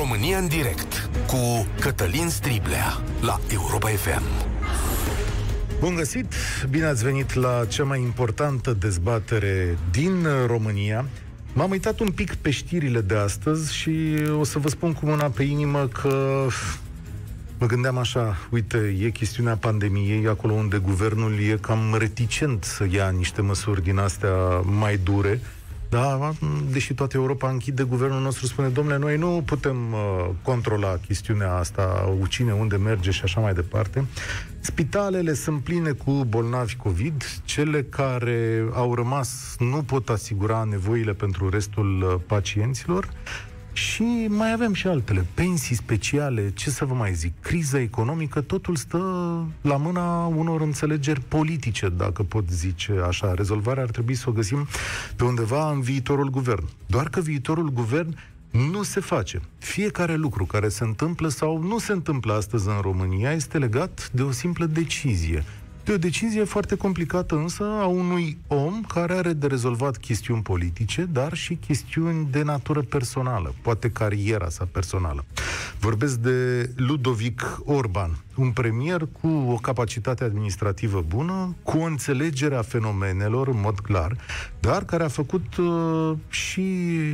România în direct cu Cătălin Striblea la Europa FM. Bun găsit! Bine ați venit la cea mai importantă dezbatere din România. M-am uitat un pic pe știrile de astăzi și o să vă spun cu mâna pe inimă că mă gândeam așa, uite, e chestiunea pandemiei, acolo unde guvernul e cam reticent să ia niște măsuri din astea mai dure, da, deși toată Europa închide, guvernul nostru spune, domnule, noi nu putem uh, controla chestiunea asta, cine, unde merge și așa mai departe. Spitalele sunt pline cu bolnavi COVID, cele care au rămas nu pot asigura nevoile pentru restul uh, pacienților. Și mai avem și altele, pensii speciale, ce să vă mai zic, criza economică, totul stă la mâna unor înțelegeri politice, dacă pot zice așa. Rezolvarea ar trebui să o găsim pe undeva în viitorul guvern. Doar că viitorul guvern nu se face. Fiecare lucru care se întâmplă sau nu se întâmplă astăzi în România este legat de o simplă decizie. De o decizie foarte complicată însă a unui om care are de rezolvat chestiuni politice, dar și chestiuni de natură personală, poate cariera sa personală. Vorbesc de Ludovic Orban, un premier cu o capacitate administrativă bună, cu o înțelegere a fenomenelor, în mod clar, dar care a făcut uh, și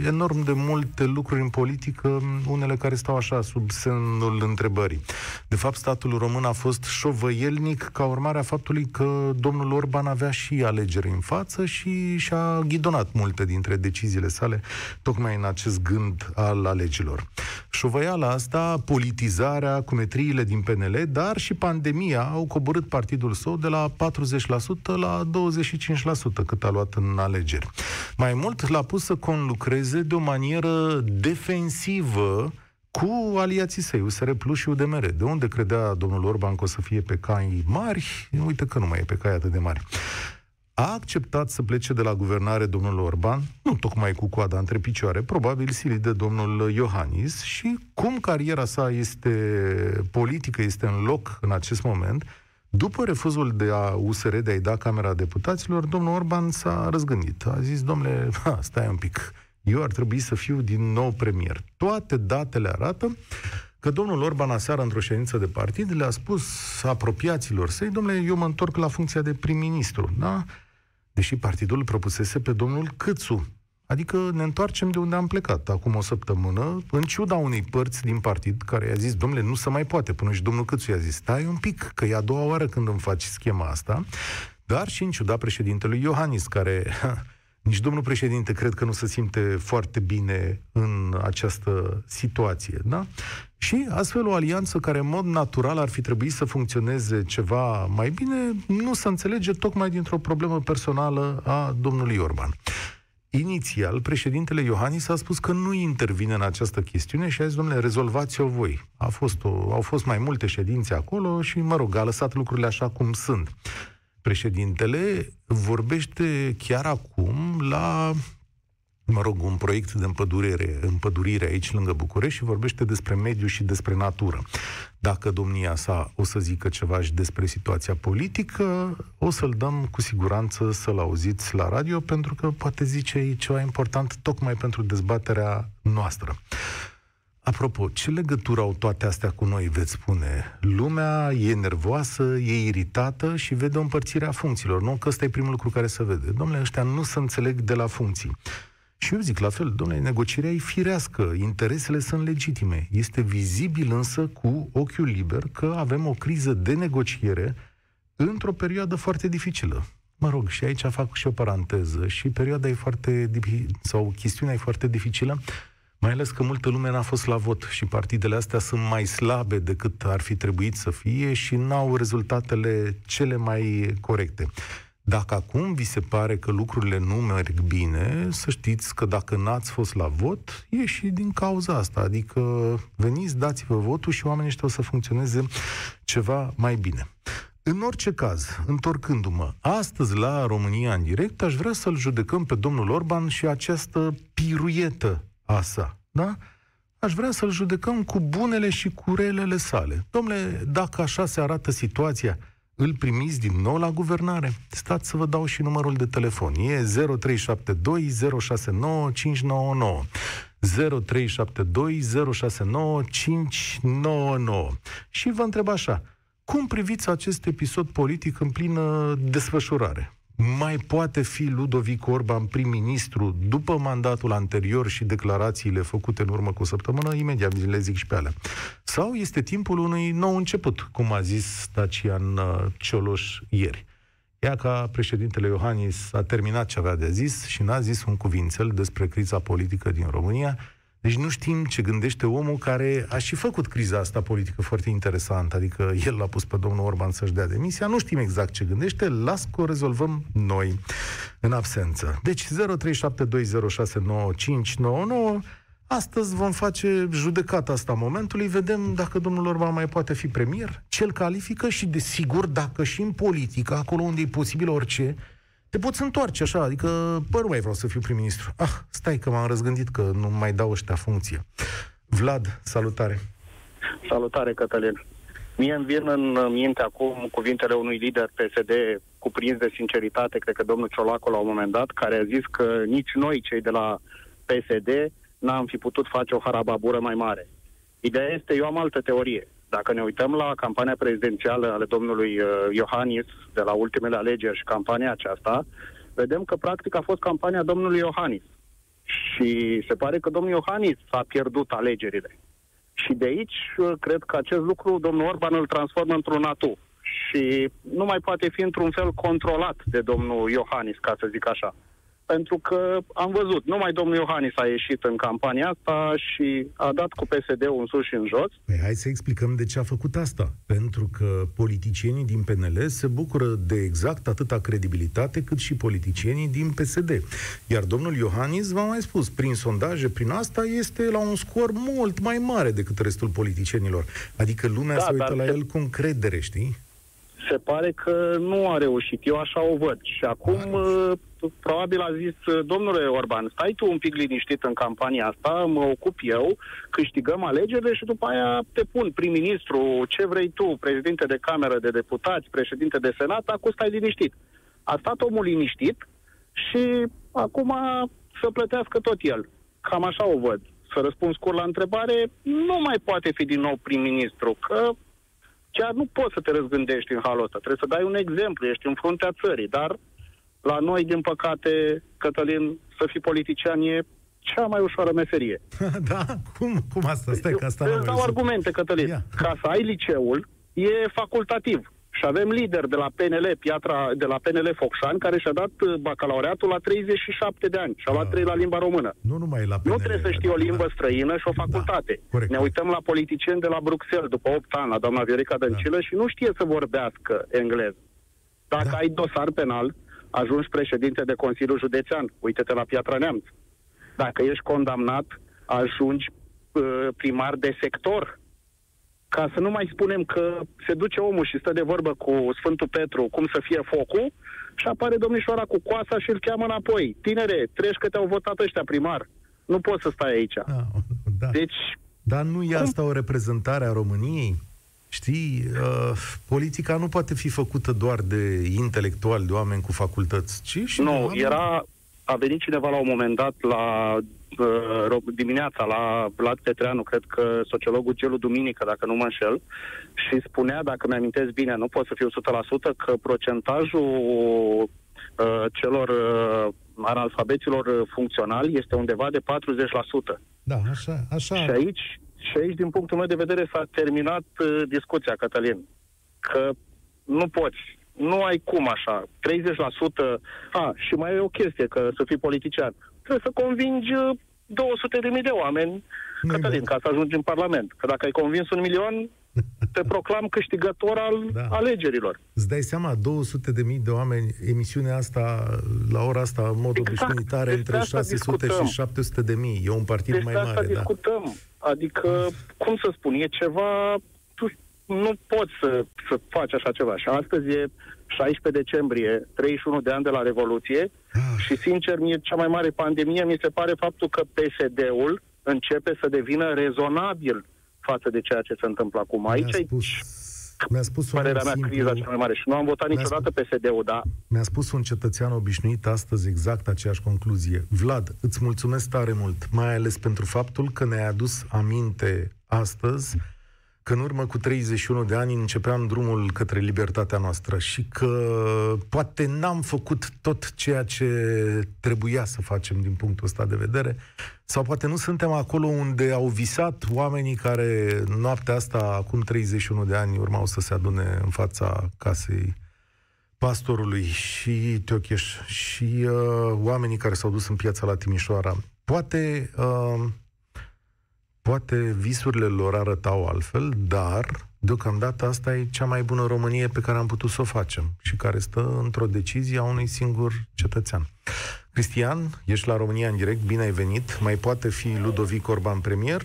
enorm de multe lucruri în politică, unele care stau așa sub semnul întrebării. De fapt, statul român a fost șovăielnic ca urmare a faptului că domnul Orban avea și alegeri în față și și-a ghidonat multe dintre deciziile sale tocmai în acest gând al alegerilor. Șovăiala asta, politizarea, cumetriile din PNL, dar și pandemia au coborât partidul său de la 40% la 25% cât a luat în alegeri. Mai mult l-a pus să conlucreze de o manieră defensivă cu aliații săi, USR Plus și UDMR. De unde credea domnul Orban că o să fie pe cai mari? Uite că nu mai e pe cai atât de mari a acceptat să plece de la guvernare domnul Orban, nu tocmai cu coada între picioare, probabil silit de domnul Iohannis și cum cariera sa este politică, este în loc în acest moment, după refuzul de a USR de a-i da Camera Deputaților, domnul Orban s-a răzgândit. A zis, domnule, ha, stai un pic, eu ar trebui să fiu din nou premier. Toate datele arată că domnul Orban aseară într-o ședință de partid le-a spus apropiaților săi, domnule, eu mă întorc la funcția de prim-ministru, da? Deși partidul propusese pe domnul Câțu. Adică ne întoarcem de unde am plecat acum o săptămână, în ciuda unei părți din partid care i-a zis, domnule, nu se mai poate, până și domnul Câțu i-a zis, stai un pic, că e a doua oară când îmi faci schema asta, dar și în ciuda președintelui Iohannis, care nici domnul președinte cred că nu se simte foarte bine în această situație, da? Și astfel o alianță care în mod natural ar fi trebuit să funcționeze ceva mai bine, nu se înțelege tocmai dintr-o problemă personală a domnului Orban. Inițial, președintele Iohannis a spus că nu intervine în această chestiune și a zis, domnule, rezolvați-o voi. A fost o, au fost mai multe ședințe acolo și, mă rog, a lăsat lucrurile așa cum sunt. Președintele vorbește chiar acum la mă rog, un proiect de împădurire, împădurire aici lângă București și vorbește despre mediu și despre natură. Dacă domnia sa o să zică ceva și despre situația politică, o să-l dăm cu siguranță să-l auziți la radio, pentru că poate zice ceva important tocmai pentru dezbaterea noastră. Apropo, ce legătură au toate astea cu noi, veți spune? Lumea e nervoasă, e iritată și vede o împărțire a funcțiilor. Nu că ăsta e primul lucru care se vede. Domnule, ăștia nu se înțeleg de la funcții. Și eu zic la fel, domnule, negocierea e firească, interesele sunt legitime. Este vizibil însă cu ochiul liber că avem o criză de negociere într-o perioadă foarte dificilă. Mă rog, și aici fac și o paranteză. Și perioada e foarte, sau chestiunea e foarte dificilă, mai ales că multă lume n-a fost la vot și partidele astea sunt mai slabe decât ar fi trebuit să fie și n-au rezultatele cele mai corecte. Dacă acum vi se pare că lucrurile nu merg bine, să știți că dacă n-ați fost la vot, e și din cauza asta. Adică veniți, dați-vă votul și oamenii ăștia o să funcționeze ceva mai bine. În orice caz, întorcându-mă, astăzi la România în direct, aș vrea să-l judecăm pe domnul Orban și această piruietă a sa, da? Aș vrea să-l judecăm cu bunele și cu relele sale. Domnule, dacă așa se arată situația, îl primiți din nou la guvernare. Stați să vă dau și numărul de telefon. E 0372 069 599. 0372 069 599. Și vă întreb așa, cum priviți acest episod politic în plină desfășurare? Mai poate fi Ludovic Orban prim-ministru după mandatul anterior și declarațiile făcute în urmă cu o săptămână? Imediat le zic și pe alea. Sau este timpul unui nou început, cum a zis Dacian uh, Cioloș ieri? Ea ca președintele Iohannis a terminat ce avea de zis și n-a zis un cuvințel despre criza politică din România, deci nu știm ce gândește omul care a și făcut criza asta politică foarte interesantă, adică el l-a pus pe domnul Orban să-și dea demisia, nu știm exact ce gândește, las că o rezolvăm noi în absență. Deci 0372069599 Astăzi vom face judecata asta momentului, vedem dacă domnul Orban mai poate fi premier, ce-l califică și, desigur, dacă și în politică, acolo unde e posibil orice, te poți întoarce așa, adică, bă, nu mai vreau să fiu prim-ministru. Ah, stai că m-am răzgândit că nu mai dau ăștia funcție. Vlad, salutare. Salutare, Cătălin. Mie îmi vin în minte acum cuvintele unui lider PSD cuprins de sinceritate, cred că domnul Ciolacu la un moment dat, care a zis că nici noi, cei de la PSD, n-am fi putut face o harababură mai mare. Ideea este, eu am altă teorie. Dacă ne uităm la campania prezidențială ale domnului uh, Iohannis de la ultimele alegeri și campania aceasta, vedem că practic a fost campania domnului Iohannis. Și se pare că domnul Iohannis a pierdut alegerile. Și de aici, uh, cred că acest lucru domnul Orban îl transformă într-un atu. Și nu mai poate fi într-un fel controlat de domnul Iohannis, ca să zic așa pentru că am văzut, numai domnul Iohannis a ieșit în campania asta și a dat cu PSD-ul în sus și în jos. Păi hai să explicăm de ce a făcut asta. Pentru că politicienii din PNL se bucură de exact atâta credibilitate cât și politicienii din PSD. Iar domnul Iohannis, v-am mai spus, prin sondaje, prin asta, este la un scor mult mai mare decât restul politicienilor. Adică lumea da, se uită la el cu încredere, știi? Se pare că nu a reușit. Eu așa o văd. Și acum, uh, probabil a zis, uh, domnule Orban, stai tu un pic liniștit în campania asta, mă ocup eu, câștigăm alegerile și după aia te pun prim-ministru, ce vrei tu, președinte de cameră de deputați, președinte de senat, acum stai liniștit. A stat omul liniștit și acum să plătească tot el. Cam așa o văd. Să răspund scurt la întrebare, nu mai poate fi din nou prim-ministru, că chiar nu poți să te răzgândești în halul ăsta. Trebuie să dai un exemplu, ești în fruntea țării, dar la noi, din păcate, Cătălin, să fii politician e cea mai ușoară meserie. da? Cum, cum asta? Stai, că asta Îți dau argumente, Cătălin. Ia. Ca să ai liceul, e facultativ. Și avem lider de la PNL, Piatra, de la PNL Focșani, care și-a dat uh, bacalaureatul la 37 de ani și a luat 3 la limba română. Nu numai la PNL. Nu trebuie să știi o limbă da. străină și o da, facultate. Da, ne uităm la politicieni de la Bruxelles după 8 ani, la doamna Viorica Dăncilă, da. și nu știe să vorbească engleză. Dacă da. ai dosar penal, ajungi președinte de Consiliul Județean. Uite-te la Piatra Neamț. Dacă ești condamnat, ajungi uh, primar de sector ca să nu mai spunem că se duce omul și stă de vorbă cu Sfântul Petru cum să fie focul și apare domnișoara cu coasa și îl cheamă înapoi. Tinere, treci că te-au votat ăștia primar. Nu poți să stai aici. Da, da. Deci... Dar nu e asta o reprezentare a României? Știi, uh, politica nu poate fi făcută doar de intelectuali, de oameni cu facultăți, ci și... Nu, oameni... era... A venit cineva la un moment dat la uh, dimineața la Vlad Petreanu, cred că sociologul Gelu Duminică, dacă nu mă înșel, și spunea, dacă mi-amintesc bine, nu pot să fiu 100%, că procentajul uh, celor uh, analfabeților funcționali este undeva de 40%. Da, așa, așa. Și aici, și aici, din punctul meu de vedere, s-a terminat uh, discuția, Cătălin. Că nu poți, nu ai cum așa. 30%, a, și mai e o chestie, că să fii politician. Trebuie să convingi 200 de mii de oameni, nu Cătălin, ca să ajungi în Parlament. Că dacă ai convins un milion, te proclam câștigător al da. alegerilor. Îți dai seama, 200 de mii de oameni, emisiunea asta, la ora asta, în mod exact. obișnuit, are între 600 discutăm. și 700 de mii. E un partid Despre mai mare. Asta da. discutăm. Adică, cum să spun, e ceva... Tu nu poți să, să faci așa ceva. Și astăzi e 16 decembrie, 31 de ani de la Revoluție ah. și, sincer, mie cea mai mare pandemie mi se pare faptul că PSD-ul începe să devină rezonabil față de ceea ce se întâmplă acum. Aici mi-a spus, Mi-a spus un părerea mea, simplu... criza cea mai mare. Și nu am votat Mi-a niciodată PSD-ul, dar Mi-a spus un cetățean obișnuit astăzi exact aceeași concluzie. Vlad, îți mulțumesc tare mult, mai ales pentru faptul că ne-ai adus aminte astăzi că în urmă cu 31 de ani începeam drumul către libertatea noastră și că poate n-am făcut tot ceea ce trebuia să facem din punctul ăsta de vedere, sau poate nu suntem acolo unde au visat oamenii care noaptea asta, acum 31 de ani, urmau să se adune în fața casei pastorului și Teocheș și uh, oamenii care s-au dus în piața la Timișoara. Poate uh, Poate visurile lor arătau altfel, dar deocamdată asta e cea mai bună Românie pe care am putut să o facem și care stă într-o decizie a unui singur cetățean. Cristian, ești la România în direct, bine ai venit. Mai poate fi Ludovic Orban premier?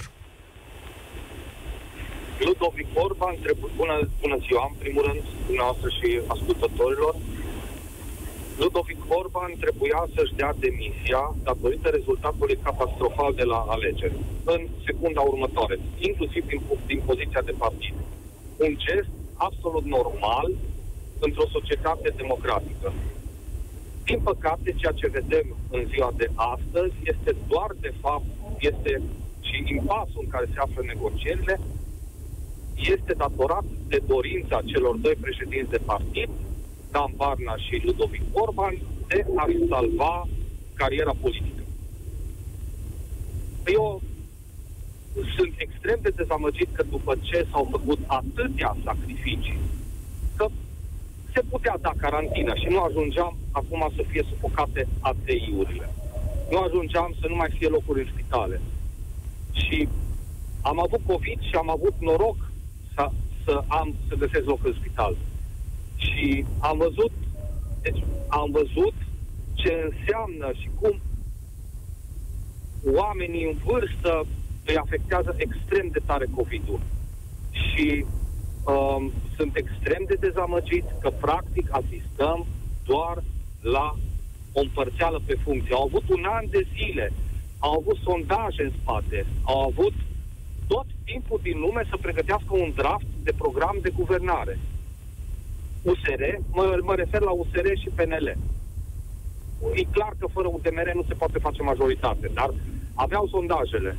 Ludovic Orban, trebuie, bună, bună ziua, în primul rând, dumneavoastră și ascultătorilor. Ludovic Orban trebuia să-și dea demisia datorită rezultatului catastrofal de la alegeri, în secunda următoare, inclusiv din, din poziția de partid. Un gest absolut normal într-o societate democratică. Din păcate, ceea ce vedem în ziua de astăzi este doar, de fapt, este și impasul în care se află negocierile, este datorat de dorința celor doi președinți de partid Dan Barna și Ludovic Orban de a-și salva cariera politică. Eu sunt extrem de dezamăgit că după ce s-au făcut atâtea sacrificii, că se putea da carantină și nu ajungeam acum să fie sufocate ATI-urile. Nu ajungeam să nu mai fie locuri în spitale. Și am avut COVID și am avut noroc să, să am să găsesc loc în spital. Și am văzut, deci am văzut ce înseamnă și cum oamenii în vârstă îi afectează extrem de tare COVID-ul. Și um, sunt extrem de dezamăgit că practic asistăm doar la o împărțeală pe funcție. Au avut un an de zile, au avut sondaje în spate, au avut tot timpul din lume să pregătească un draft de program de guvernare. USR, mă, mă refer la USR și PNL. E clar că fără UDMR nu se poate face majoritate, dar aveau sondajele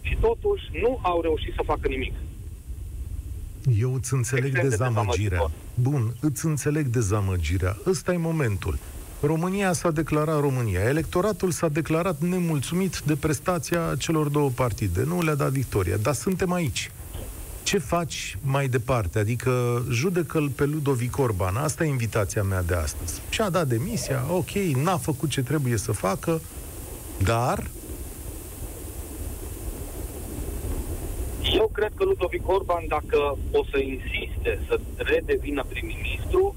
și totuși nu au reușit să facă nimic. Eu îți înțeleg Extrem dezamăgirea. De Bun, îți înțeleg dezamăgirea. Ăsta e momentul. România s-a declarat România. Electoratul s-a declarat nemulțumit de prestația celor două partide. Nu le-a dat victoria, dar suntem aici ce faci mai departe? Adică judecă-l pe Ludovic Orban. Asta e invitația mea de astăzi. Și-a dat demisia, ok, n-a făcut ce trebuie să facă, dar... Eu cred că Ludovic Orban, dacă o să insiste să redevină prim-ministru,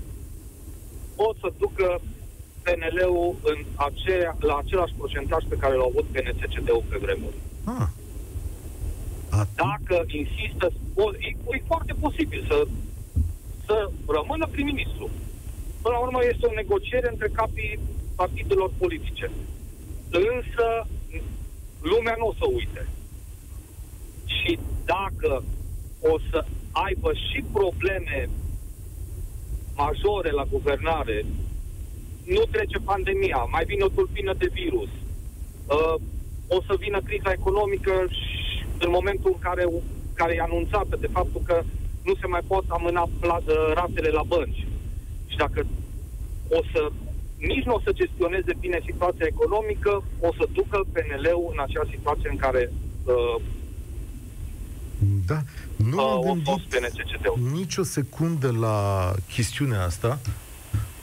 o să ducă PNL-ul în aceea, la același procentaj pe care l-a avut PNCCD-ul pe vremuri. Ah. Dacă insistă, o, e, e foarte posibil să, să rămână prim-ministru. Până la urmă este o negociere între capii partidelor politice. Însă lumea nu o să uite. Și dacă o să aibă și probleme majore la guvernare, nu trece pandemia, mai vine o tulpină de virus, uh, o să vină criza economică și în momentul în care care e anunțată de faptul că nu se mai pot amâna ratele la bănci. Și dacă o să nici nu o să gestioneze bine situația economică, o să ducă PNL-ul în acea situație în care uh, da, nu uh, am gândit nicio secundă la chestiunea asta.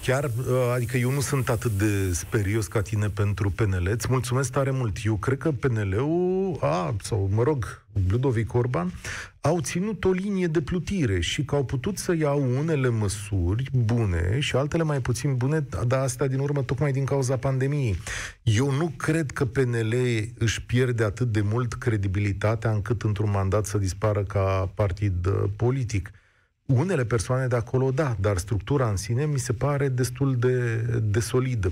Chiar, uh, adică eu nu sunt atât de sperios ca tine pentru PNL. Îți mulțumesc tare mult. Eu cred că PNL-ul, a, sau mă rog, Ludovic Orban, au ținut o linie de plutire și că au putut să iau unele măsuri bune și altele mai puțin bune, dar astea din urmă tocmai din cauza pandemiei. Eu nu cred că PNL își pierde atât de mult credibilitatea încât într-un mandat să dispară ca partid uh, politic. Unele persoane de acolo, da, dar structura în sine mi se pare destul de, de solidă.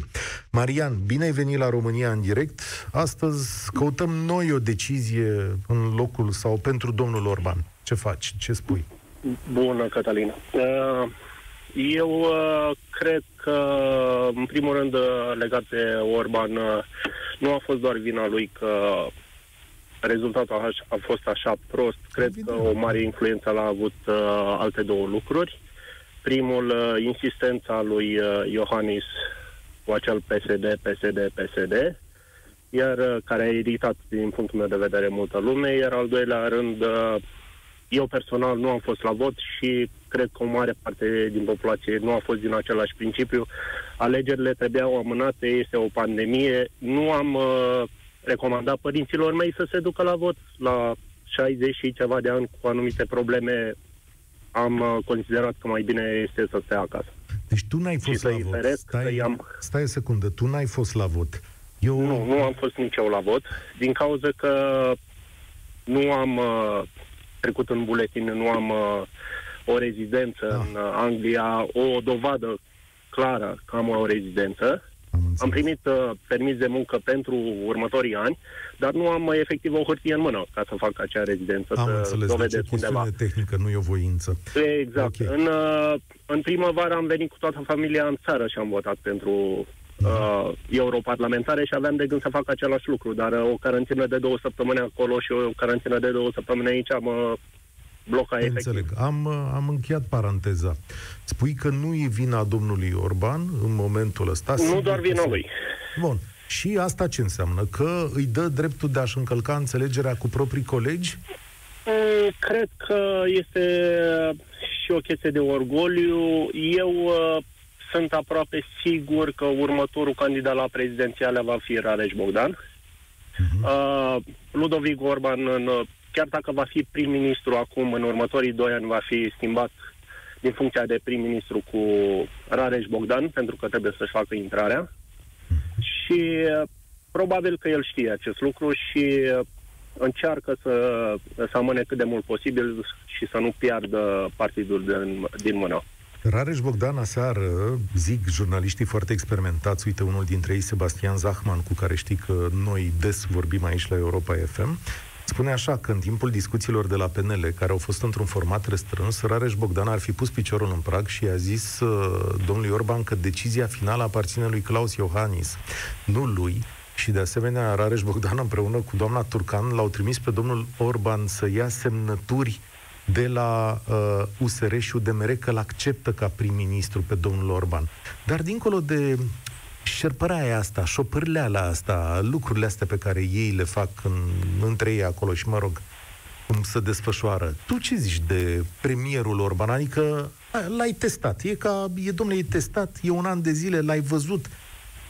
Marian, bine ai venit la România în direct. Astăzi căutăm noi o decizie în locul sau pentru domnul Orban. Ce faci? Ce spui? Bună, Cătălina. Uh, eu uh, cred că, în primul rând, uh, legat de Orban, nu a fost doar vina lui că rezultatul a, a fost așa prost. Cred Evident. că o mare influență l-a avut uh, alte două lucruri. Primul, uh, insistența lui uh, Iohannis cu acel PSD, PSD, PSD, iar uh, care a iritat, din punctul meu de vedere, multă lume, iar al doilea rând, uh, eu personal nu am fost la vot și cred că o mare parte din populație nu a fost din același principiu. Alegerile trebuiau amânate, este o pandemie. Nu am uh, recomandat părinților mei să se ducă la vot la 60 și ceva de ani cu anumite probleme. Am uh, considerat că mai bine este să stea acasă. Deci tu n-ai fost la vot. Stai, am... stai o secundă, tu n-ai fost la vot. Eu... Nu, nu am fost nici eu la vot, din cauza că nu am uh, trecut în buletin, nu am uh, o rezidență da. în uh, Anglia, o dovadă clară că am o rezidență. Am, am primit uh, permis de muncă pentru următorii ani, dar nu am uh, efectiv o hârtie în mână ca să fac acea rezidență. Am să înțeles, dovedesc deci undeva. tehnică, nu e o voință. Exact. Okay. În, uh, în primăvară am venit cu toată familia în țară și am votat pentru uh, europarlamentare și aveam de gând să fac același lucru, dar uh, o carantină de două săptămâni acolo și o carantină de două săptămâni aici mă bloca efectiv. Înțeleg. Am, uh, am încheiat paranteza. Spui că nu e vina domnului Orban în momentul ăsta? Nu doar vina lui. Bun. Și asta ce înseamnă? Că îi dă dreptul de a-și încălca înțelegerea cu proprii colegi? Mm, cred că este și o chestie de orgoliu. Eu uh, sunt aproape sigur că următorul candidat la prezidențiale va fi Rareș Bogdan. Uh-huh. Uh, Ludovic Orban, în, chiar dacă va fi prim-ministru acum, în următorii doi ani va fi schimbat din funcția de prim-ministru cu Rareș Bogdan, pentru că trebuie să-și facă intrarea. Uh-huh. Și uh, probabil că el știe acest lucru și uh, încearcă să, să amâne cât de mult posibil și să nu piardă partidul din, din mână. Rareș Bogdan aseară, zic jurnaliștii foarte experimentați, uite unul dintre ei, Sebastian Zahman, cu care știi că noi des vorbim aici la Europa FM, spune așa că în timpul discuțiilor de la PNL, care au fost într-un format restrâns, Rareș Bogdan ar fi pus piciorul în prag și a zis uh, domnului Orban că decizia finală aparține lui Claus Iohannis, nu lui, și de asemenea Rareș Bogdan împreună cu doamna Turcan l-au trimis pe domnul Orban să ia semnături de la uh, USR și UDMR că l-acceptă ca prim-ministru pe domnul Orban. Dar dincolo de șerpăraia asta, șopârleala asta, lucrurile astea pe care ei le fac în, între ei acolo și, mă rog, cum se desfășoară. Tu ce zici de premierul Orban? Adică l-ai testat. E ca, e domnule, e testat, e un an de zile, l-ai văzut.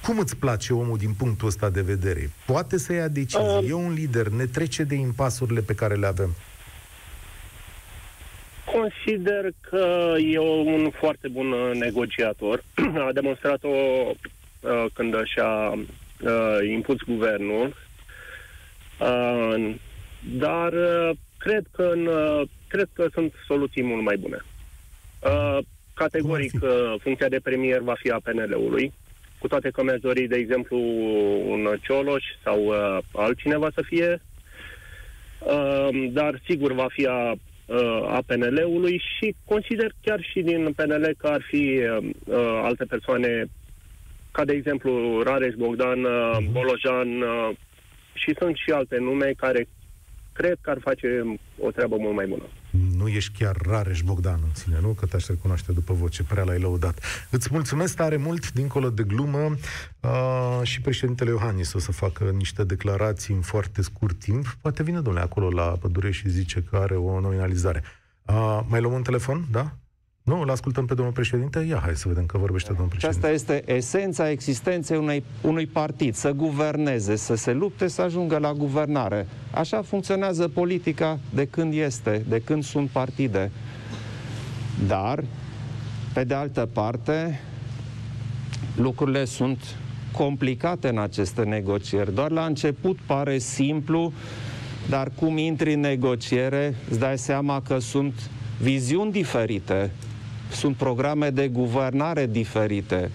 Cum îți place omul din punctul ăsta de vedere? Poate să ia decizii, uh. e un lider, ne trece de impasurile pe care le avem. Consider că e un foarte bun uh, negociator. A demonstrat-o uh, când și-a uh, impus guvernul. Uh, dar uh, cred că în, uh, cred că sunt soluții mult mai bune. Uh, categoric, uh, funcția de premier va fi a PNL-ului, cu toate că mi-aș dori, de exemplu, un Cioloș sau uh, altcineva să fie, uh, dar sigur va fi a uh, a PNL-ului și consider chiar și din PNL că ar fi uh, uh, alte persoane ca de exemplu Rareș Bogdan, uh, mhm. Bolojan uh, și sunt și alte nume care cred că ar face o treabă mult mai bună. Nu ești chiar Rareș Bogdan în sine, nu? Că te-aș recunoaște după voce, prea l-ai lăudat. Îți mulțumesc tare mult, dincolo de glumă, uh, și președintele Iohannis o să facă niște declarații în foarte scurt timp. Poate vine, domnule, acolo la pădure și zice că are o nominalizare. Uh, mai luăm un telefon, da? Nu, îl ascultăm pe domnul președinte? Ia, hai să vedem că vorbește domnul președinte. Și asta este esența existenței unei, unui partid, să guverneze, să se lupte, să ajungă la guvernare. Așa funcționează politica de când este, de când sunt partide. Dar, pe de altă parte, lucrurile sunt complicate în aceste negocieri. Doar la început pare simplu, dar cum intri în negociere, îți dai seama că sunt viziuni diferite sunt programe de guvernare diferite,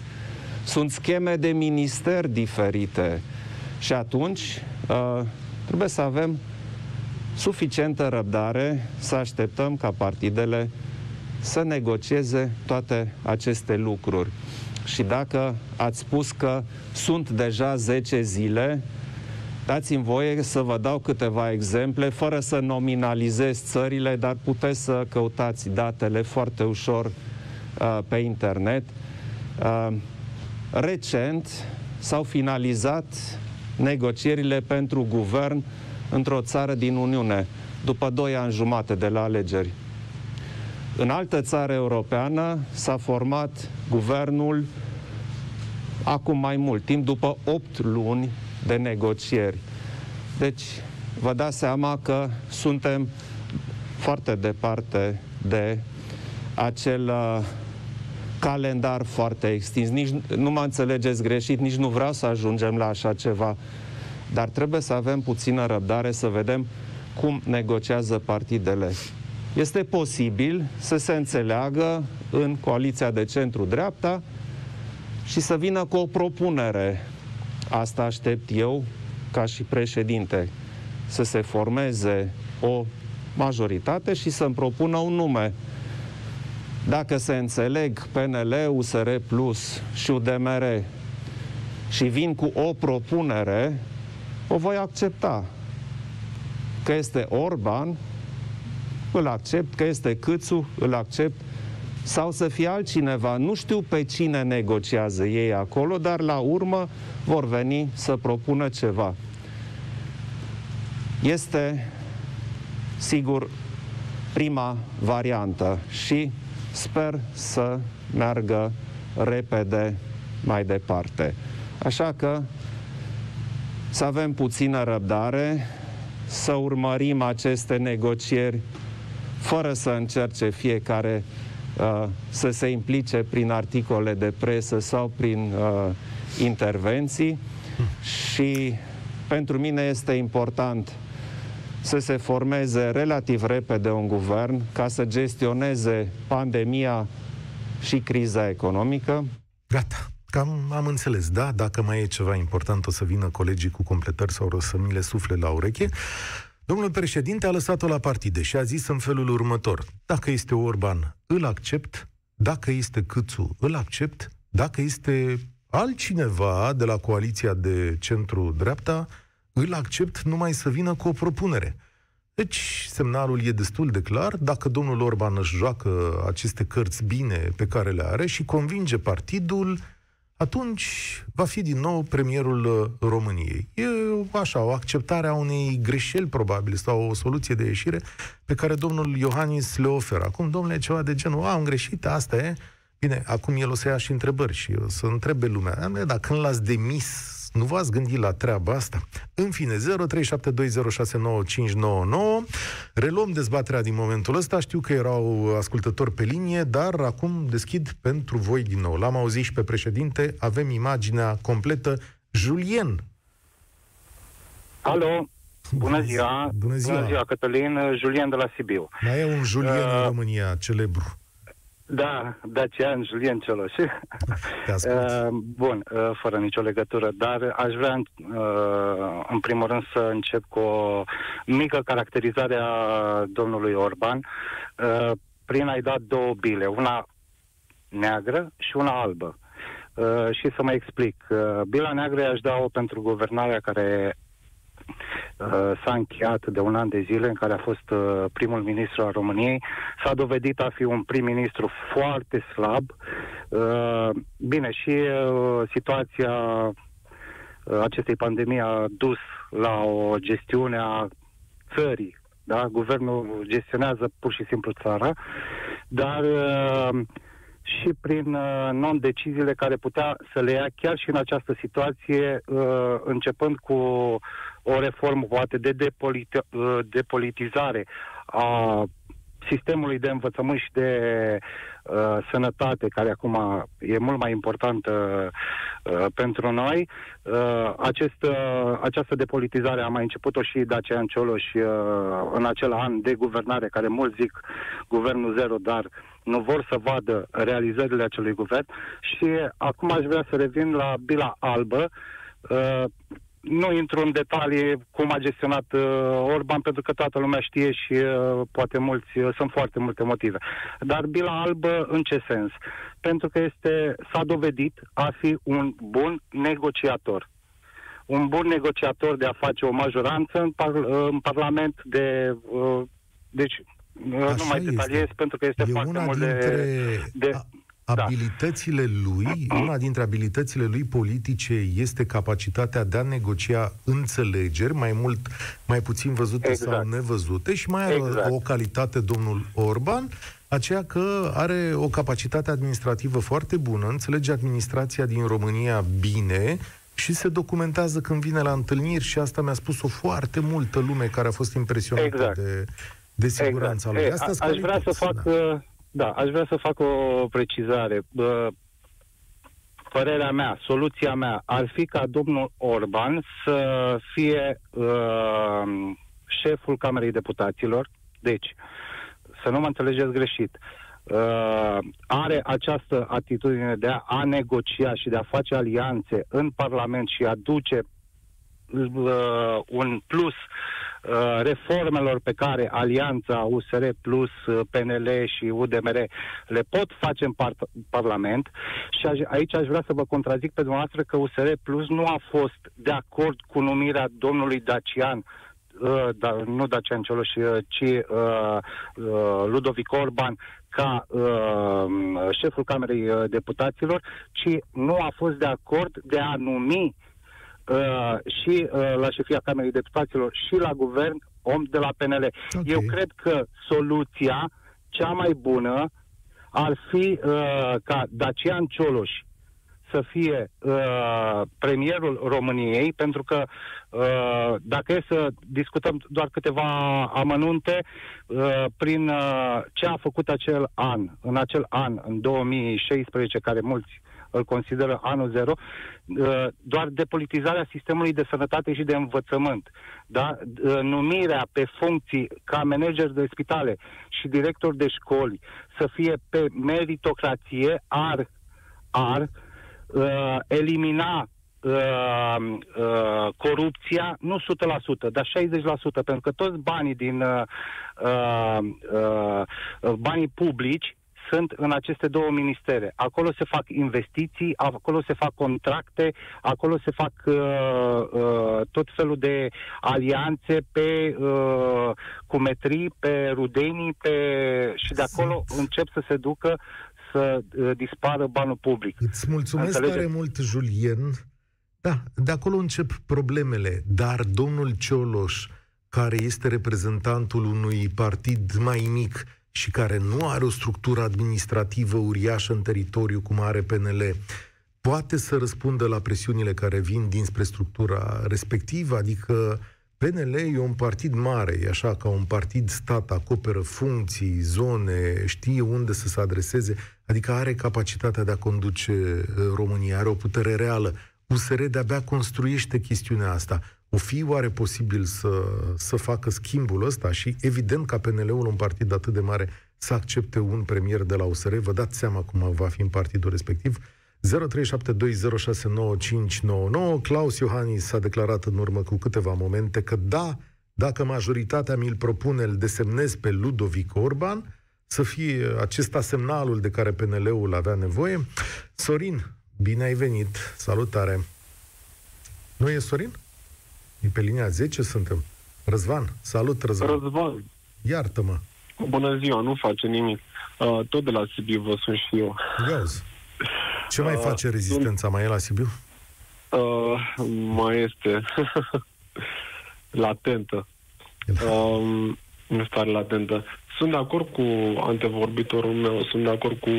sunt scheme de minister diferite. Și atunci uh, trebuie să avem suficientă răbdare să așteptăm ca partidele să negocieze toate aceste lucruri. Și dacă ați spus că sunt deja 10 zile, dați-mi voie să vă dau câteva exemple, fără să nominalizez țările, dar puteți să căutați datele foarte ușor uh, pe internet. Uh, recent s-au finalizat negocierile pentru guvern într-o țară din Uniune, după doi ani jumate de la alegeri. În altă țară europeană s-a format guvernul acum mai mult timp, după 8 luni de negocieri. Deci, vă dați seama că suntem foarte departe de acel uh, calendar foarte extins. Nici nu mă înțelegeți greșit, nici nu vreau să ajungem la așa ceva, dar trebuie să avem puțină răbdare să vedem cum negociază partidele. Este posibil să se înțeleagă în coaliția de centru-dreapta și să vină cu o propunere. Asta aștept eu ca și președinte, să se formeze o majoritate și să-mi propună un nume. Dacă se înțeleg PNL, USR Plus și UDMR și vin cu o propunere, o voi accepta. Că este Orban, îl accept, că este Câțu, îl accept, sau să fie altcineva. Nu știu pe cine negociază ei acolo, dar la urmă vor veni să propună ceva. Este, sigur, prima variantă și sper să meargă repede mai departe. Așa că să avem puțină răbdare, să urmărim aceste negocieri fără să încerce fiecare uh, să se implice prin articole de presă sau prin uh, intervenții și pentru mine este important să se formeze relativ repede un guvern ca să gestioneze pandemia și criza economică. Gata. Cam am înțeles, da? Dacă mai e ceva important, o să vină colegii cu completări sau o să mi le sufle la ureche. Domnul președinte a lăsat-o la partide și a zis în felul următor. Dacă este Orban, îl accept. Dacă este Câțu, îl accept. Dacă este altcineva de la coaliția de centru-dreapta, îl accept numai să vină cu o propunere. Deci, semnalul e destul de clar. Dacă domnul Orban își joacă aceste cărți bine pe care le are și convinge partidul, atunci va fi din nou premierul uh, României. E așa, o acceptare a unei greșeli probabil sau o soluție de ieșire pe care domnul Iohannis le oferă. Acum, domnule, ceva de genul, a, am greșit, asta e. Bine, acum el o să ia și întrebări și o să întrebe lumea, dar când l-ați demis nu v-ați gândit la treaba asta? În fine, 0372069599. Reluăm dezbaterea din momentul ăsta. Știu că erau ascultători pe linie, dar acum deschid pentru voi din nou. L-am auzit și pe președinte. Avem imaginea completă. Julien. Alo. Bună ziua! Bună ziua, Bună ziua Cătălin, Julien de la Sibiu. Mai e un Julien uh, în România, celebru. Da, Dacian Julien Cioloș. uh, bun, uh, fără nicio legătură, dar aș vrea uh, în primul rând să încep cu o mică caracterizare a domnului Orban uh, prin a-i da două bile, una neagră și una albă. Uh, și să mă explic. Uh, bila neagră aș da-o pentru guvernarea care Uh, s-a încheiat de un an de zile în care a fost uh, primul ministru al României. S-a dovedit a fi un prim-ministru foarte slab. Uh, bine, și situația acestei pandemii a dus la o gestiune a țării. Da? Guvernul gestionează pur și simplu țara, dar și prin non-deciziile care putea să le ia chiar și în această situație, începând cu o reformă poate de depoliti- uh, depolitizare a sistemului de învățământ și de uh, sănătate, care acum e mult mai importantă uh, pentru noi. Uh, acest, uh, această depolitizare a mai început-o și Dacian Cioloș uh, în acel an de guvernare, care mulți zic guvernul zero, dar nu vor să vadă realizările acelui guvern. Și acum aș vrea să revin la bila albă. Uh, nu intru în detalii cum a gestionat uh, Orban, pentru că toată lumea știe și uh, poate mulți, uh, sunt foarte multe motive. Dar bila albă în ce sens? Pentru că este, s-a dovedit a fi un bun negociator. Un bun negociator de a face o majoranță în, par, uh, în Parlament, de. Uh, deci, uh, Așa nu mai este. detaliez pentru că este E foarte una mult dintre de. de a- da. abilitățile lui, una dintre abilitățile lui politice este capacitatea de a negocia înțelegeri, mai mult, mai puțin văzute Exact. sau nevăzute și mai are Exact. o calitate domnul Orban, aceea că are o capacitate administrativă foarte bună, înțelege administrația din România bine și se documentează când vine la întâlniri și asta mi-a spus-o foarte multă lume care a fost impresionată Exact. de, de siguranța lui. E, Asta a- aș vrea să fac, uh, da, aș vrea să fac o precizare. Bă, Părerea mea, soluția mea ar fi ca domnul Orban să fie uh, șeful Camerei Deputaților. Deci, să nu mă înțelegeți greșit. Uh, are această atitudine de a, a negocia și de a face alianțe în Parlament și a duce uh, un plus uh, reformelor pe care Alianța USR plus uh, PNL și UDMR le pot face în par- Parlament. Și aș, aici aș vrea să vă contrazic pe dumneavoastră că USR plus nu a fost de acord cu numirea domnului Dacian uh, da, nu Dacian Cioloș, uh, ci uh, uh, Ludovic Orban ca uh, șeful Camerei uh, Deputaților, ci nu a fost de acord de a numi uh, și uh, la șefia Camerei Deputaților și la guvern om de la PNL. Ok. Eu cred că soluția cea mai bună ar fi uh, ca Dacian Cioloș să fie uh, premierul României, pentru că uh, dacă e să discutăm doar câteva amănunte, uh, prin uh, ce a făcut acel an, în acel an, în 2016, care mulți îl consideră anul zero, uh, doar depolitizarea sistemului de sănătate și de învățământ, da? Uh, numirea pe funcții ca manager de spitale și director de școli să fie pe meritocrație ar, ar uh, elimina uh, uh, corupția, nu 100%, dar 60%, pentru că toți banii din uh, uh, uh, banii publici sunt în aceste două ministere. Acolo se fac investiții, acolo se fac contracte, acolo se fac uh, uh, tot felul de alianțe pe uh, cumetrii, pe rudenii, pe... și de acolo încep să se ducă să uh, dispară banul public. Îți mulțumesc Înțelegeți? tare mult, Julien. Da, de acolo încep problemele, dar domnul Cioloș, care este reprezentantul unui partid mai mic și care nu are o structură administrativă uriașă în teritoriu cum are PNL, poate să răspundă la presiunile care vin dinspre structura respectivă, adică PNL e un partid mare, e așa ca un partid stat, acoperă funcții, zone, știe unde să se adreseze, adică are capacitatea de a conduce uh, România, are o putere reală. USR de-abia construiește chestiunea asta. O fi oare posibil să, să facă schimbul ăsta și evident ca PNL-ul, un partid atât de mare, să accepte un premier de la USR? Vă dați seama cum va fi în partidul respectiv? 0372069599 Claus Iohannis a declarat în urmă cu câteva momente că da, dacă majoritatea mi-l propune, îl desemnez pe Ludovic Orban, să fie acesta semnalul de care PNL-ul avea nevoie. Sorin, bine ai venit, salutare! Nu e Sorin? E pe linia 10 suntem. Răzvan, salut Răzvan. Răzvan, Iartă-mă, bună ziua, nu face nimic. Uh, tot de la Sibiu vă sunt și eu. iauzi. Ce mai Uh, face rezistența? Mai e la Sibiu? Uh, mai este latentă. Um, nu stare latentă. Sunt de acord cu antevorbitorul meu, sunt de acord cu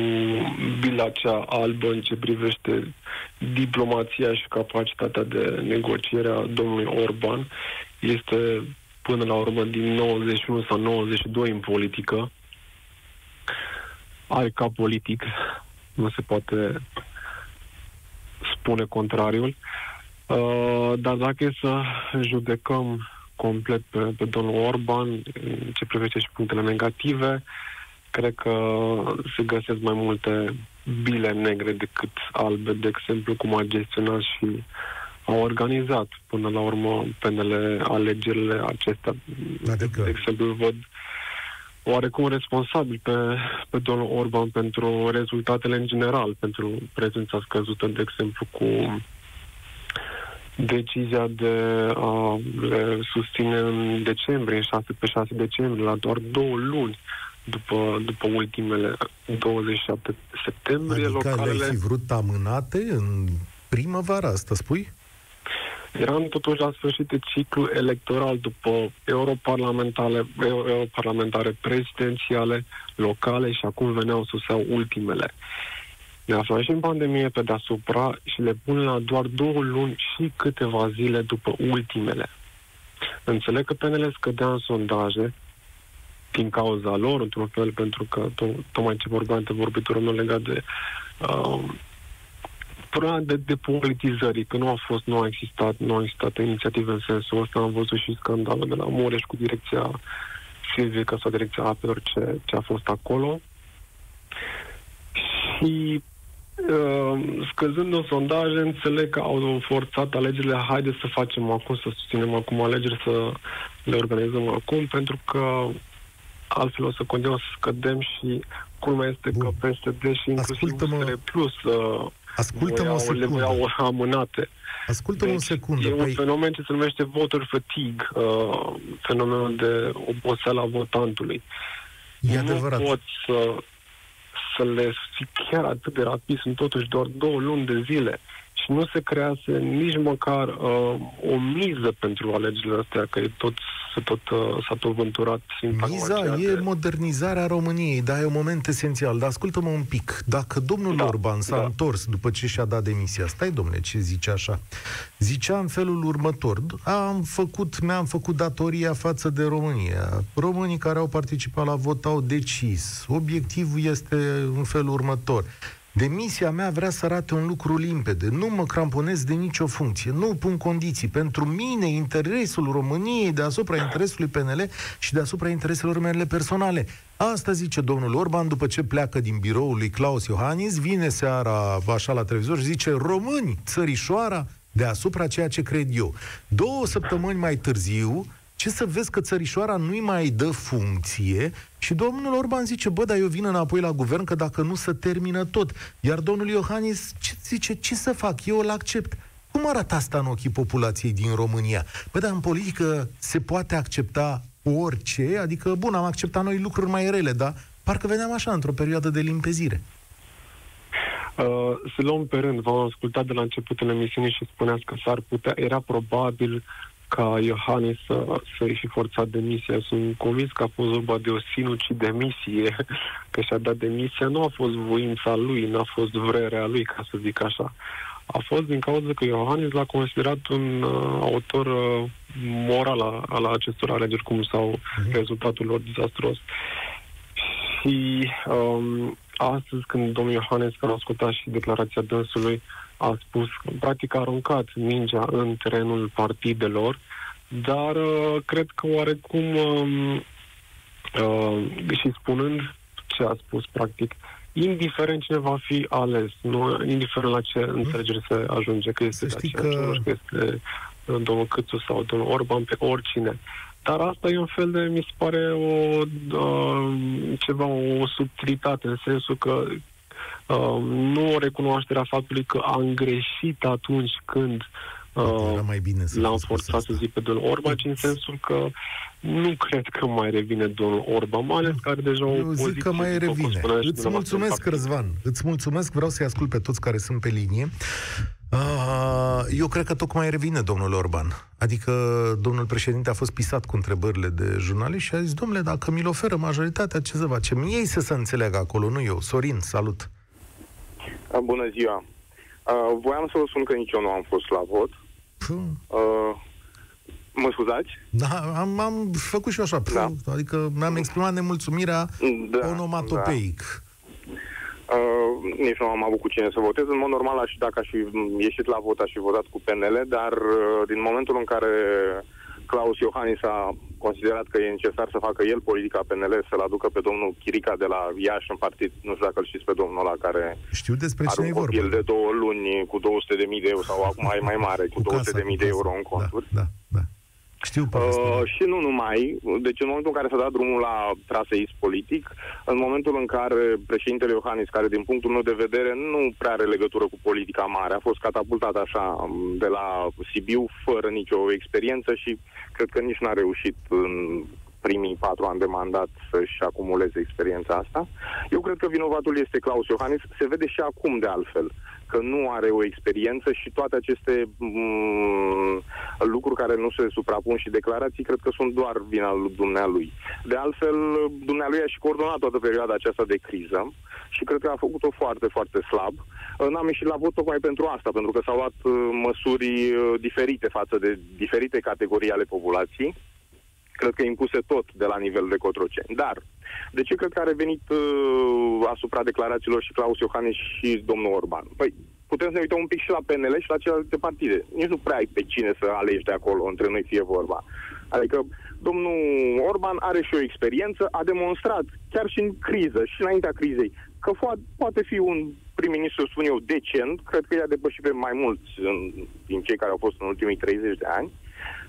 bila cea albă în ce privește diplomația și capacitatea de negociere a domnului Orban. Este până la urmă din 91 sau 92 în politică. Are ca politic, nu se poate spune contrariul. Uh, dar dacă e să judecăm complet pe, pe domnul Orban, în ce privește și punctele negative, cred că se găsesc mai multe bile negre decât albe, de exemplu, cum a gestionat și au organizat până la urmă PNL alegerile acestea. Adică? De exemplu, văd oarecum responsabil pe, pe domnul Orban pentru rezultatele în general, pentru prezența scăzută, de exemplu, cu decizia de a le susține în decembrie, 6 pe 6 decembrie, la doar două luni după, după ultimele 27 septembrie. Adică localele... le-ai fi vrut amânate în primăvară, asta spui? Eram totuși la sfârșit de ciclu electoral după europarlamentare, europarlamentare prezidențiale, locale și acum veneau să se ultimele. Ne aflăm și în pandemie pe deasupra și le pun la doar două luni și câteva zile după ultimele. Înțeleg că PNL scădea în sondaje din cauza lor, într-un fel, pentru că tocmai ce vorbea vorbitorul meu legat de uh, problema de, de politizării, că nu a fost, nu a existat, nu a existat inițiative în sensul ăsta. Am văzut și scandalul de la Mureș cu direcția fizică sau direcția apelor ce, ce a fost acolo. Și uh, scăzând în sondaje, înțeleg că au forțat alegerile, haide să facem acum, să susținem acum alegeri, să le organizăm acum, pentru că altfel o să continuăm să scădem și culmea este Bun. că PSD și inclusiv Plus uh, Ascultă-mă o secundă. Le voiau amânate. Ascultă-mă deci, o secundă. E un păi... fenomen ce se numește voter fatigue, uh, fenomenul de oboseală a votantului. E nu adevărat. pot să, să le fii chiar atât de rapid, sunt totuși doar două luni de zile. și nu se crease nici măcar uh, o miză pentru alegerile astea, că e tot se tot, uh, s-a tot vânturat Miza e de... modernizarea României, dar e un moment esențial. Dar ascultă-mă un pic. Dacă domnul da, Orban s-a da. întors după ce și-a dat demisia, stai, domne, ce zice așa? Zicea în felul următor, am făcut, mi-am făcut datoria față de România. Românii care au participat la vot au decis. Obiectivul este în felul următor. Demisia mea vrea să arate un lucru limpede. Nu mă cramponez de nicio funcție. Nu pun condiții. Pentru mine, interesul României deasupra interesului PNL și deasupra intereselor mele personale. Asta zice domnul Orban după ce pleacă din biroul lui Claus Iohannis, vine seara așa la televizor și zice români, țărișoara, deasupra ceea ce cred eu. Două săptămâni mai târziu, ce să vezi că țărișoara nu-i mai dă funcție și domnul Orban zice, bă, dar eu vin înapoi la guvern că dacă nu se termină tot. Iar domnul Iohannis ce zice, ce să fac, eu îl accept. Cum arată asta în ochii populației din România? Bă, dar în politică se poate accepta orice, adică, bun, am acceptat noi lucruri mai rele, dar parcă veneam așa, într-o perioadă de limpezire. Uh, să luăm pe rând, v-am ascultat de la începutul emisiunii și spuneați că s-ar putea, era probabil ca Iohannis să, să-i fi forțat demisia. Sunt convins că a fost vorba de o sinucidemisie, că și-a dat demisia. Nu a fost voința lui, nu a fost vrerea lui, ca să zic așa. A fost din cauza că Iohannis l-a considerat un uh, autor uh, moral al, al acestor alegeri, cum sau uh-huh. rezultatul lor dizastros. Și um, astăzi, când domnul Iohannis, care a ascultat și declarația dânsului, a spus, practic a aruncat mingea în terenul partidelor, dar uh, cred că oarecum uh, uh, și spunând ce a spus practic, indiferent cine va fi ales, nu, indiferent la ce înțelegere se ajunge, că este să că... că este uh, domnul Câțu sau domnul Orban, pe oricine. Dar asta e un fel de, mi se pare, o, uh, ceva, o subtilitate, în sensul că uh, nu recunoașterea faptului că am greșit atunci când uh, mai bine să l-am forțat să zic pe domnul Orban, ci în sensul că nu cred că mai revine domnul Orban, mai ales că are deja o Eu zic că mai revine. Îți mulțumesc, Răzvan. Îți mulțumesc, vreau să-i ascult pe toți care sunt pe linie. Uh, eu cred că tocmai revine domnul Orban. Adică domnul președinte a fost pisat cu întrebările de jurnaliști și a zis, domnule, dacă mi-l oferă majoritatea, ce să facem? Ei să se înțeleagă acolo, nu eu. Sorin, salut! Bună ziua! Uh, voiam să vă spun că nici eu nu am fost la vot. Uh, mă scuzați? Da, am, am făcut și eu așa. Da. Adică mi-am exprimat nemulțumirea da, onomatopeic. Da. Uh, nici nu am avut cu cine să votez. În mod normal, aș, dacă aș fi ieșit la vot, aș fi votat cu PNL, dar uh, din momentul în care Claus Iohannis a considerat că e necesar să facă el politica PNL, să-l aducă pe domnul Chirica de la Iași în partid. Nu știu dacă îl știți pe domnul ăla care Știu despre are cine un e vorba. copil de două luni cu 200 de mii de euro sau acum e mai mare, cu, 200 casa, de mii cu de casa. euro în conturi. Da, da, da. Știu povestea. Uh, și nu numai. Deci în momentul în care s-a dat drumul la traseism politic, în momentul în care președintele Iohannis, care din punctul meu de vedere nu prea are legătură cu politica mare, a fost catapultat așa um, de la Sibiu fără nicio experiență și cred că nici n-a reușit în primii patru ani de mandat să-și acumuleze experiența asta. Eu cred că vinovatul este Claus Iohannis. Se vede și acum de altfel că nu are o experiență și toate aceste mm, lucruri care nu se suprapun și declarații, cred că sunt doar vina lui dumnealui. De altfel, dumnealui a și coordonat toată perioada aceasta de criză și cred că a făcut-o foarte, foarte slab. N-am ieșit la vot tocmai pentru asta, pentru că s-au luat uh, măsuri uh, diferite față de diferite categorii ale populației cred că impuse tot de la nivel de Cotroceni. Dar, de ce cred că a revenit uh, asupra declarațiilor și Claus Iohannis și domnul Orban? Păi, putem să ne uităm un pic și la PNL și la celelalte partide. Nici nu prea ai pe cine să alegi de acolo, între noi fie vorba. Adică, domnul Orban are și o experiență, a demonstrat, chiar și în criză, și înaintea crizei, că fo- poate fi un prim-ministru, spun eu, decent, cred că i-a depășit pe mai mulți în, din cei care au fost în ultimii 30 de ani,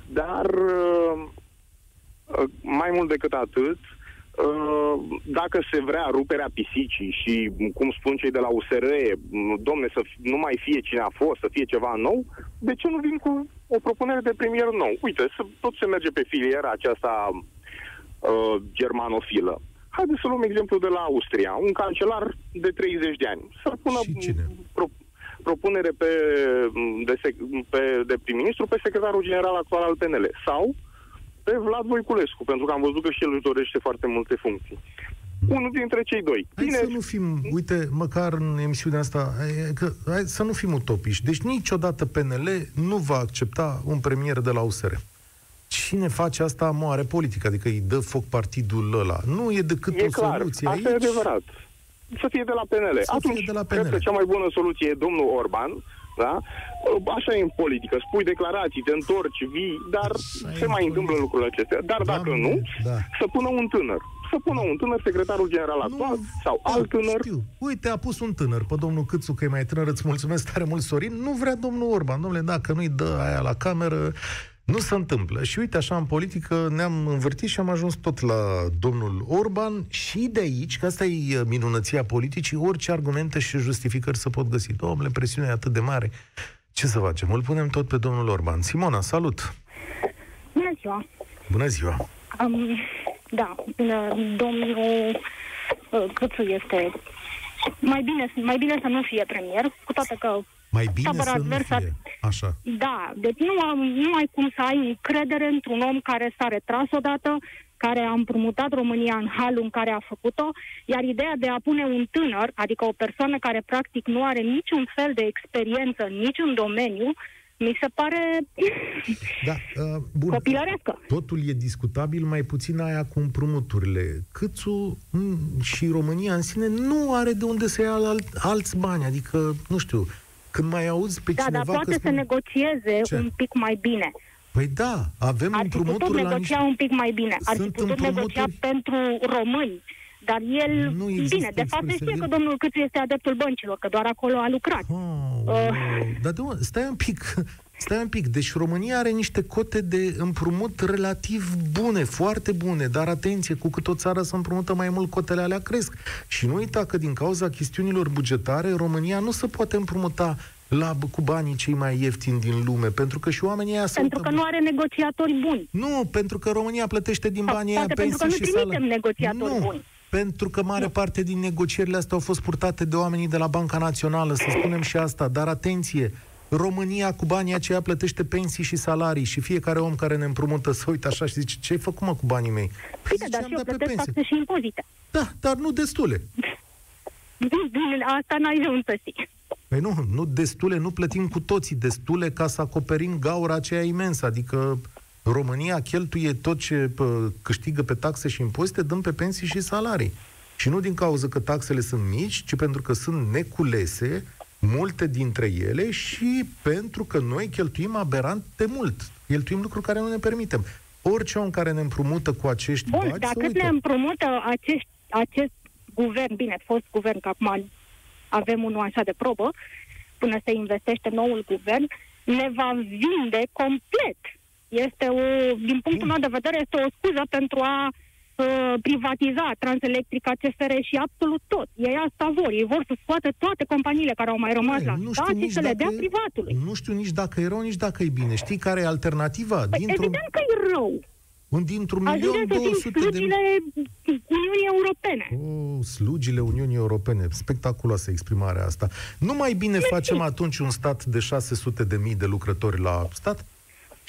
dar uh, Uh, mai mult decât atât, uh, dacă se vrea ruperea pisicii și, cum spun cei de la USR, domne, să nu mai fie cine a fost, să fie ceva nou, de ce nu vin cu o propunere de premier nou? Uite, să, tot se merge pe filiera aceasta uh, germanofilă. Haideți să luăm exemplu de la Austria, un cancelar de 30 de ani. Să pună Și cine? pro- propunere pe, de, sec- pe, de prim-ministru pe secretarul general actual al PNL. Sau pe Vlad Voiculescu, pentru că am văzut că și el își dorește foarte multe funcții. Unul dintre cei doi. Hai Bine, să nu fim, uite, măcar în emisiunea asta, e, că, hai să nu fim utopiști. Deci niciodată PNL nu va accepta un premier de la USR. Cine face asta moare politică, adică îi dă foc partidul ăla. Nu e decât e o clar, soluție asta aici. e adevărat. Să fie de la PNL. Să Atunci, fie de la cred PNL. că cea mai bună soluție e domnul Orban, da? Așa e în politică, spui declarații, te întorci, vii, dar Așa e se în mai politică. întâmplă lucrurile acestea. Dar dacă Doamne, nu, da. să pună un tânăr. Să pună un tânăr, secretarul general actual, sau da, alt tânăr. Știu. Uite, a pus un tânăr pe domnul Câțu, că e mai tânăr, îți mulțumesc tare mult, Sorin. Nu vrea domnul Orban. Domnule, dacă nu-i dă aia la cameră, nu se întâmplă. Și uite, așa, în politică ne-am învârtit și am ajuns tot la domnul Orban și de aici, că asta e minunăția politicii, orice argumente și justificări să pot găsi. Domnule, presiunea e atât de mare. Ce să facem? Îl punem tot pe domnul Orban. Simona, salut! Bună ziua! Bună ziua! Um, da, uh, domnul uh, Câțu este mai bine, mai bine să nu fie premier, cu toate că Mai bine Tabăra să nu adversă- fie. Așa. Da, deci nu, am, nu ai cum să ai încredere într-un om care s-a retras odată, care a împrumutat România în halul în care a făcut-o, iar ideea de a pune un tânăr, adică o persoană care practic nu are niciun fel de experiență în niciun domeniu, mi se pare Da, uh, bun. copilărească. Totul e discutabil, mai puțin aia cu împrumuturile. Câțu mm, și România în sine nu are de unde să ia alt, alți bani. Adică, nu știu, când mai auzi pe Da, cineva dar poate că să spune... negocieze Ce? un pic mai bine. Păi da, avem Ar fi putut împrumuturi la negocia niște... un pic mai bine. Ar fi Sunt putut negocia împrumuturi- pentru români. Dar el, Nu există bine, de fapt se expresia. știe că domnul Câțu este adeptul băncilor, că doar acolo a lucrat. Oh, Uh. Dar de unde? Stai un pic. Stai un pic. Deci România are niște cote de împrumut relativ bune, foarte bune, dar atenție, cu cât o țară se împrumută mai mult, cotele alea cresc. Și nu uita că din cauza chestiunilor bugetare, România nu se poate împrumuta la, cu banii cei mai ieftini din lume, pentru că și oamenii ăia se Pentru uită- că nu are negociatori buni. Nu, pentru că România plătește din Sau banii aia poate pentru că pensii nu și trimitem salarii. negociatori nu, buni. pentru că mare parte din negocierile astea au fost purtate de oamenii de la Banca Națională, să spunem și asta. Dar atenție, România cu banii aceia plătește pensii și salarii și fiecare om care ne împrumută să uite așa și zice, ce ai făcut mă cu banii mei? Păi Bine, zice, dar "Am și eu dat pe plătesc pensie." taxe și impozite. Da, dar nu destule. Bine, Asta n-ai de unde să știi. Păi nu, nu destule, nu plătim cu toții destule ca să acoperim gaura aceea imensă. Adică România cheltuie tot ce pă, câștigă pe taxe și impozite, dăm pe pensii și salarii. Și nu din cauza că taxele sunt mici, ci pentru că sunt neculese, multe dintre ele, și pentru că noi cheltuim aberant de mult. Cheltuim lucruri care nu ne permitem. orice om care ne împrumută cu acești Bun, bani, dar să cât uită. ne împrumută acești, acest guvern, bine, fost guvern, că acum avem unul așa de probă, până se investește noul guvern, ne va vinde complet. Este o, din punctul meu de vedere, este o scuză pentru a uh, privatiza Transelectrica, CFR și absolut tot. Ei asta vor. Ei vor să scoată toate companiile care au mai rămas Băi, la nu stat știu și nici să le dacă dea e- privatului. Nu știu nici dacă e rău, nici dacă e bine. Știi care e alternativa? Păi, Dintr-un, evident că e rău. un, dintr-un Ajungem milion să fim 200 de... slugile Uniunii Europene. Oh, slugile Uniunii Europene. Spectaculoasă exprimarea asta. Nu mai bine facem atunci un stat de 600 de mii de lucrători la stat?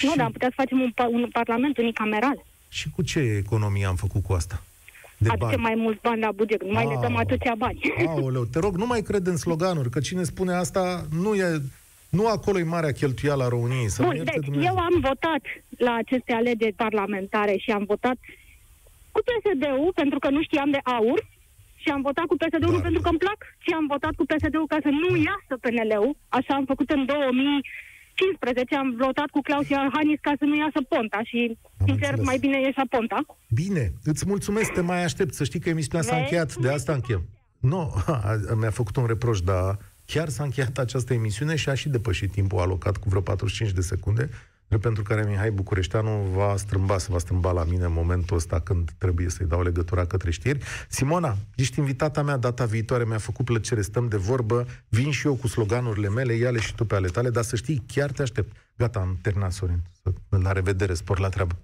Nu, Și- dar am putea să facem un, pa- un parlament unicameral. Și cu ce economie am făcut cu asta? De Aduce bani. mai mulți bani la buget, nu mai le dăm Au. atâția bani. Aoleu, te rog, nu mai cred în sloganuri, că cine spune asta nu e... Nu acolo e marea cheltuială a României. Să mă Bun, ierte deci Dumnezeu. eu am votat la aceste alegeri parlamentare și am votat cu PSD-ul pentru că nu știam de aur și am votat cu PSD-ul nu Da, pentru da. că îmi plac și am votat cu PSD-ul ca să nu iasă PNL-ul, așa am făcut în 2015, am votat cu Claus Iohannis ca să nu iasă Ponta și, Am sincer, înțeles. mai bine ieșea Ponta. Bine, îți mulțumesc, te mai aștept. Să știi că emisiunea s-a Vezi? încheiat, de asta încheiem. Nu, a, mi-a făcut un reproș, dar chiar s-a încheiat această emisiune și a și depășit timpul alocat cu vreo 45 de secunde, drept pentru care Mihai Bucureșteanu va strâmba, se va strâmba la mine în momentul ăsta când trebuie să-i dau legătura către știri. Simona, ești invitata mea data viitoare, mi-a făcut plăcere, stăm de vorbă, vin și eu cu sloganurile mele, ia-le și tu pe ale tale, dar să știi, chiar te aștept. Gata, am terminat, Sorin. La revedere, spor la treabă.